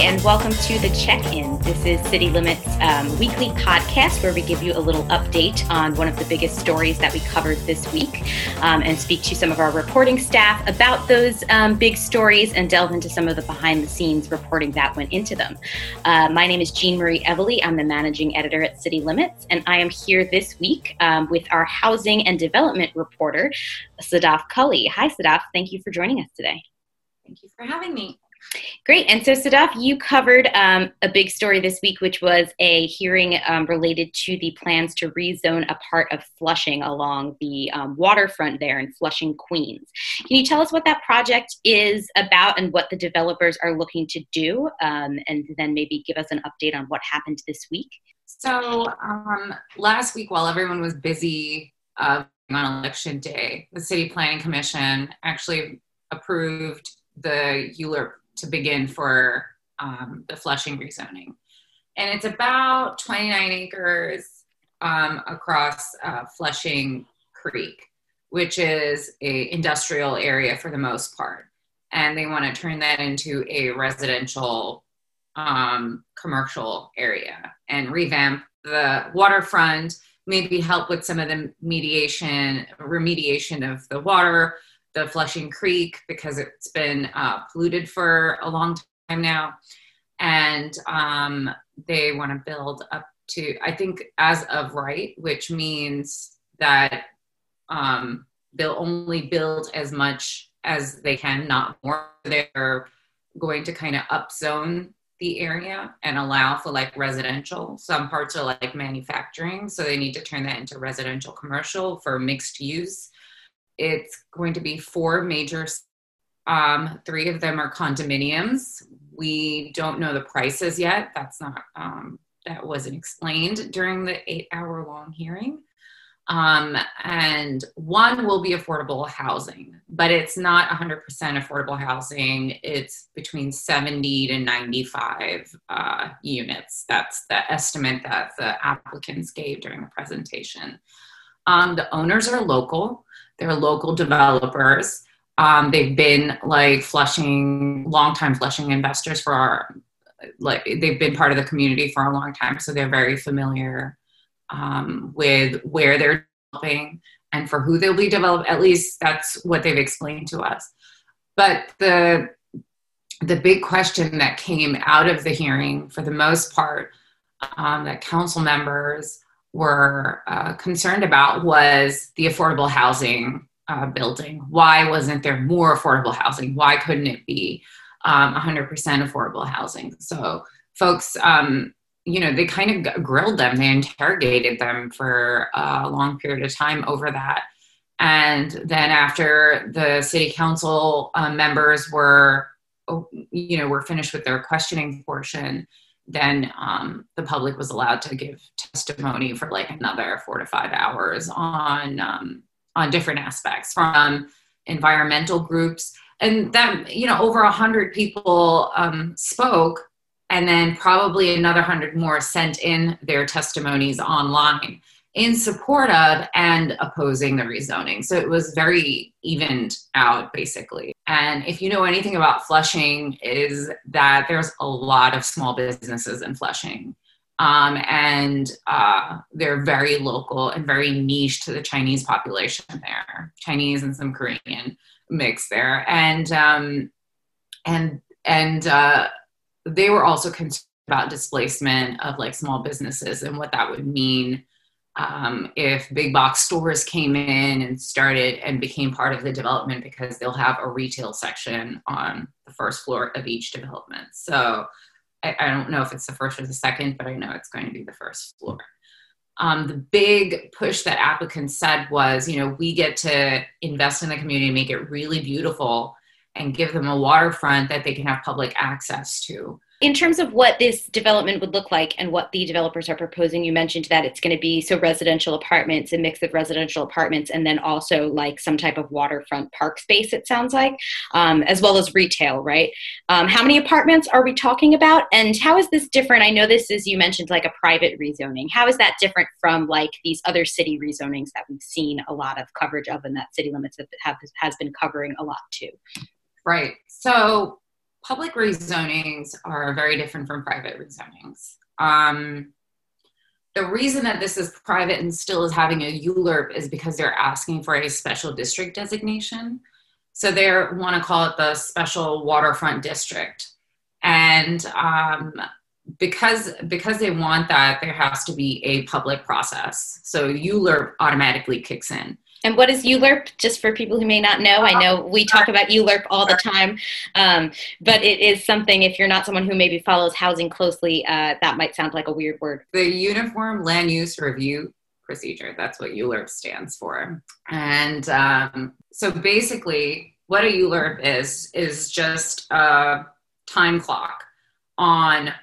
And welcome to the check in. This is City Limits um, weekly podcast where we give you a little update on one of the biggest stories that we covered this week um, and speak to some of our reporting staff about those um, big stories and delve into some of the behind the scenes reporting that went into them. Uh, my name is Jeanmarie Evelly. I'm the managing editor at City Limits, and I am here this week um, with our housing and development reporter, Sadef Kully. Hi, Sadef. Thank you for joining us today. Thank you for having me. Great. And so, Sadef, you covered um, a big story this week, which was a hearing um, related to the plans to rezone a part of Flushing along the um, waterfront there in Flushing, Queens. Can you tell us what that project is about and what the developers are looking to do? Um, and then maybe give us an update on what happened this week? So, um, last week, while everyone was busy uh, on election day, the City Planning Commission actually approved the ULURP to begin for um, the Flushing rezoning. And it's about 29 acres um, across uh, Flushing Creek, which is a industrial area for the most part. And they want to turn that into a residential um, commercial area and revamp the waterfront, maybe help with some of the mediation, remediation of the water, the Flushing Creek because it's been uh, polluted for a long time now. And um, they want to build up to, I think, as of right, which means that um, they'll only build as much as they can, not more. They're going to kind of upzone the area and allow for like residential. Some parts are like manufacturing, so they need to turn that into residential commercial for mixed use. It's going to be four major, um, three of them are condominiums. We don't know the prices yet. That's not, um, that wasn't explained during the eight hour long hearing. Um, and one will be affordable housing, but it's not 100% affordable housing. It's between 70 to 95 uh, units. That's the estimate that the applicants gave during the presentation. Um, the owners are local. They're local developers. Um, they've been like Flushing, longtime Flushing investors for our, like they've been part of the community for a long time, so they're very familiar um, with where they're developing and for who they'll be developed. At least that's what they've explained to us. But the the big question that came out of the hearing, for the most part, um, that council members were uh, concerned about was the affordable housing uh, building. Why wasn't there more affordable housing? Why couldn't it be um, 100% affordable housing? So, folks, um, you know, they kind of grilled them, they interrogated them for a long period of time over that. And then after the city council uh, members were, you know, were finished with their questioning portion, then um, the public was allowed to give testimony for like another four to five hours on um, on different aspects from environmental groups and that you know over a hundred people um, spoke and then probably another hundred more sent in their testimonies online in support of and opposing the rezoning. So it was very evened out basically. And if you know anything about Flushing, is that there's a lot of small businesses in Flushing. Um, and uh, they're very local and very niche to the Chinese population there, Chinese and some Korean mix there, and um, and and uh, they were also concerned about displacement of like small businesses and what that would mean um, if big box stores came in and started and became part of the development because they'll have a retail section on the first floor of each development. So I, I don't know if it's the first or the second, but I know it's going to be the first floor. Um, the big push that applicants said was, you know, we get to invest in the community, make it really beautiful, and give them a waterfront that they can have public access to in terms of what this development would look like and what the developers are proposing, you mentioned that it's going to be so residential apartments, a mix of residential apartments, and then also like some type of waterfront park space, it sounds like, um, as well as retail, right? Um, how many apartments are we talking about? And how is this different? I know this is, you mentioned like a private rezoning. How is that different from like these other city rezonings that we've seen a lot of coverage of and that city limits have, have has been covering a lot too? Right. So public rezonings are very different from private rezonings. Um, the reason that this is private and still is having a ULURP is because they're asking for a special district designation. So they want to call it the special waterfront district. And um, because because they want that, there has to be a public process. So ULURP automatically kicks in. And what is ULURP? Just for people who may not know, I know we talk about ULURP all the time, um, but it is something. If you're not someone who maybe follows housing closely, uh, that might sound like a weird word. The Uniform Land Use Review Procedure. That's what ULURP stands for. And um, so basically, what a ULURP is is just a time clock on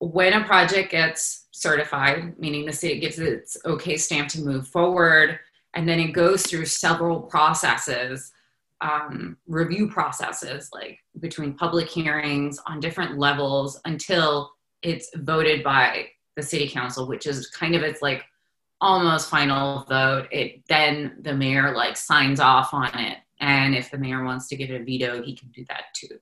when a project gets certified, meaning the city gives its okay stamp to move forward and then it goes through several processes um, review processes like between public hearings on different levels until it's voted by the city council which is kind of its like almost final vote. It then the mayor like signs off on it. And if the mayor wants to give it a veto he can do that too.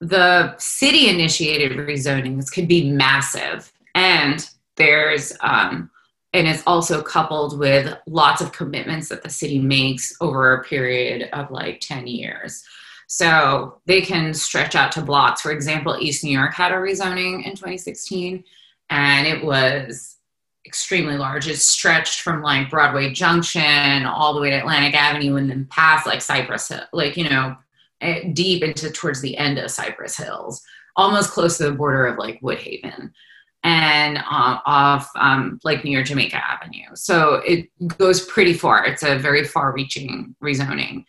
The city initiated rezonings could be massive. And there's um, and it's also coupled with lots of commitments that the city makes over a period of like 10 years. So they can stretch out to blocks. For example, East New York had a rezoning in 2016, and it was extremely large. It stretched from like Broadway Junction all the way to Atlantic Avenue and then past like Cypress Hill, like, you know, eh, deep into towards the end of Cypress Hills, almost close to the border of like Woodhaven and uh, off um, Lake near Jamaica Avenue. So it goes pretty far. It's a very far-reaching rezoning,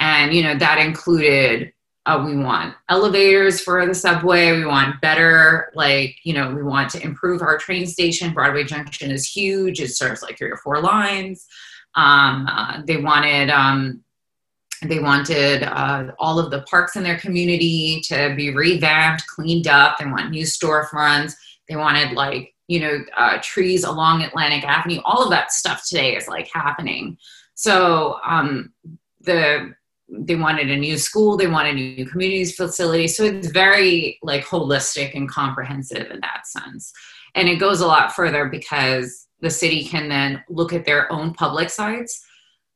and you know that included. Uh, we want elevators for the subway. We want better, like, you know, we want to improve our train station. Broadway Junction is huge. It serves like three or four lines. Um, uh, they wanted um, they wanted uh, all of the parks in their community to be revamped, cleaned up. They want new storefronts. They wanted like, you know, uh, trees along Atlantic Avenue. All of that stuff today is like happening. So um, the they wanted a new school, they wanted a new communities facility. So it's very like holistic and comprehensive in that sense. And it goes a lot further because the city can then look at their own public sites.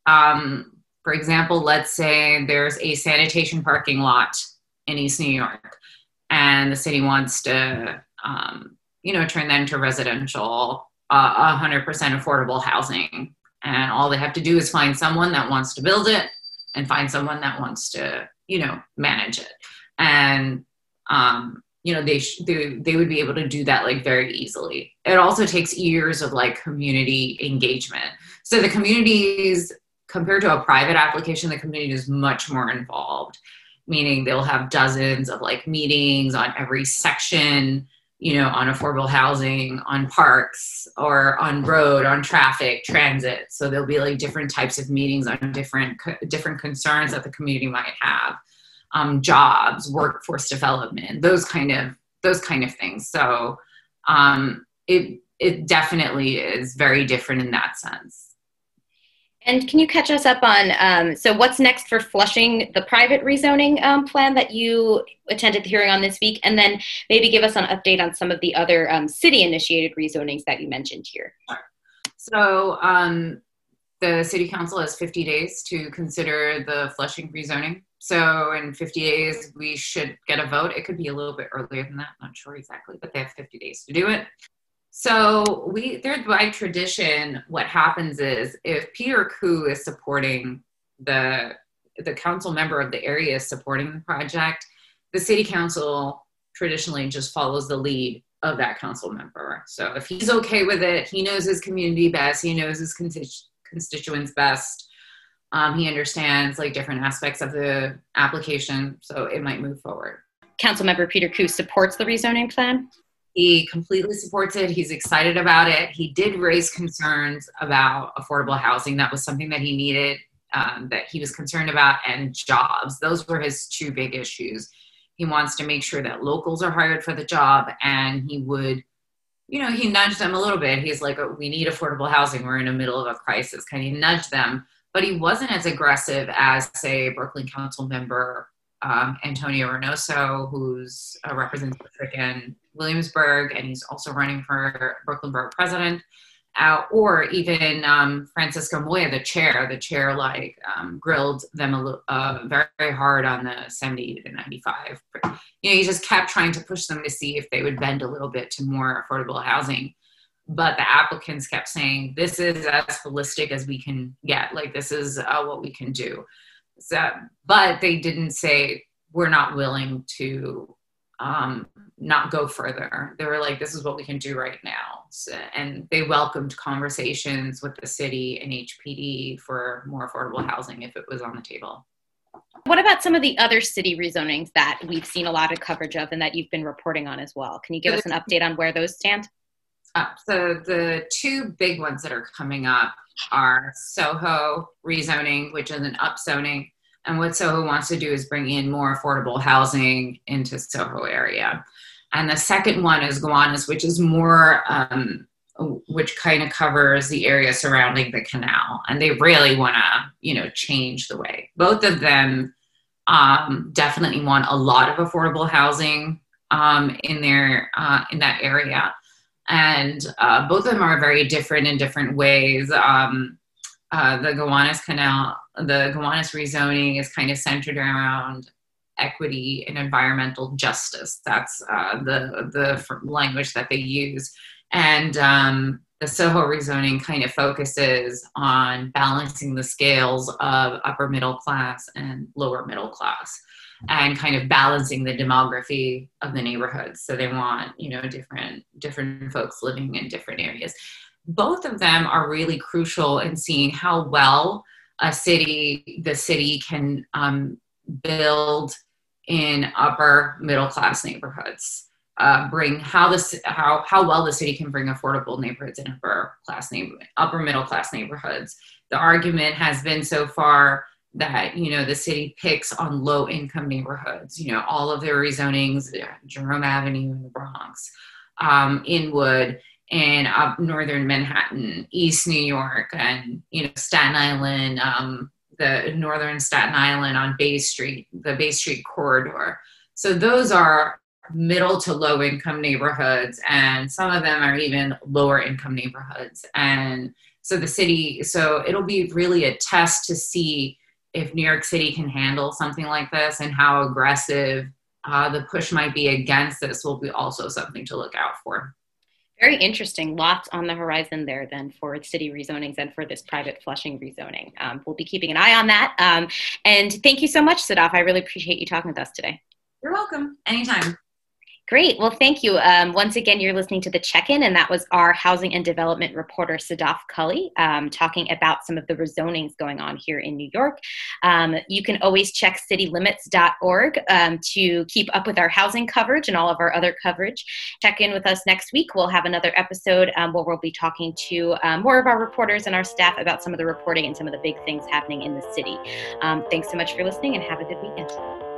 Um, for example, let's say there's a sanitation parking lot in East New York, and the city wants to um, you know, turn that into residential, uh, 100% affordable housing. And all they have to do is find someone that wants to build it and find someone that wants to, you know, manage it. And, um, you know, they, sh- they, they would be able to do that like very easily. It also takes years of like community engagement. So the communities, compared to a private application, the community is much more involved, meaning they'll have dozens of like meetings on every section you know, on affordable housing, on parks, or on road, on traffic, transit. So there'll be like different types of meetings on different different concerns that the community might have, um, jobs, workforce development, those kind of those kind of things. So um, it it definitely is very different in that sense. And can you catch us up on um, so what's next for Flushing, the private rezoning um, plan that you attended the hearing on this week, and then maybe give us an update on some of the other um, city-initiated rezonings that you mentioned here. So um, the city council has 50 days to consider the Flushing rezoning. So in 50 days, we should get a vote. It could be a little bit earlier than that. I'm not sure exactly, but they have 50 days to do it. So we there by tradition, what happens is if Peter Koo is supporting the the council member of the area is supporting the project, the city council traditionally just follows the lead of that council member. So if he's okay with it, he knows his community best, he knows his constituents best. Um, he understands like different aspects of the application, so it might move forward. Councilmember Peter Koo supports the rezoning plan. He completely supports it. He's excited about it. He did raise concerns about affordable housing. That was something that he needed, um, that he was concerned about, and jobs. Those were his two big issues. He wants to make sure that locals are hired for the job, and he would, you know, he nudged them a little bit. He's like, oh, we need affordable housing. We're in the middle of a crisis. Kind of nudged them, but he wasn't as aggressive as, say, Brooklyn Council member um, Antonio Reynoso, who's a representative in Williamsburg, and he's also running for Brooklyn Borough President. Uh, or even um, Francisco Moya, the chair, the chair like um, grilled them a uh, very, very hard on the 70 to 95. You know, he just kept trying to push them to see if they would bend a little bit to more affordable housing. But the applicants kept saying, this is as holistic as we can get. Like, this is uh, what we can do. So, but they didn't say, we're not willing to um, not go further. They were like, this is what we can do right now. So, and they welcomed conversations with the city and HPD for more affordable housing if it was on the table. What about some of the other city rezonings that we've seen a lot of coverage of and that you've been reporting on as well? Can you give us an update on where those stand? Uh, so the two big ones that are coming up are Soho rezoning, which is an upzoning, and what Soho wants to do is bring in more affordable housing into Soho area. And the second one is Gowanus, which is more, um, which kind of covers the area surrounding the canal. And they really want to, you know, change the way. Both of them um, definitely want a lot of affordable housing um, in their uh, in that area. And uh, both of them are very different in different ways. Um, uh, the Gowanus Canal, the Gowanus rezoning is kind of centered around equity and environmental justice. That's uh, the the language that they use, and um, the Soho rezoning kind of focuses on balancing the scales of upper middle class and lower middle class, and kind of balancing the demography of the neighborhoods. So they want you know different different folks living in different areas both of them are really crucial in seeing how well a city, the city can um, build in upper middle class neighborhoods. Uh, bring how this how how well the city can bring affordable neighborhoods in upper class neighbor upper middle class neighborhoods. The argument has been so far that you know the city picks on low income neighborhoods. You know all of their rezonings, Jerome Avenue in the Bronx, um, Inwood, in up northern Manhattan, East New York, and you know Staten Island, um, the northern Staten Island on Bay Street, the Bay Street corridor. So those are middle to low income neighborhoods, and some of them are even lower income neighborhoods. And so the city, so it'll be really a test to see if New York City can handle something like this and how aggressive uh, the push might be against this will be also something to look out for. Very interesting. Lots on the horizon there then for city rezonings and for this private Flushing rezoning. Um, we'll be keeping an eye on that. Um, and thank you so much, Sadef. I really appreciate you talking with us today. You're welcome. Anytime. Great. Well, thank you. Um, once again, you're listening to the check in, and that was our housing and development reporter, Sadef Kully, um, talking about some of the rezonings going on here in New York. Um, you can always check citylimits.org um, to keep up with our housing coverage and all of our other coverage. Check in with us next week. We'll have another episode um, where we'll be talking to um, more of our reporters and our staff about some of the reporting and some of the big things happening in the city. thanks so much for listening, and have a good weekend.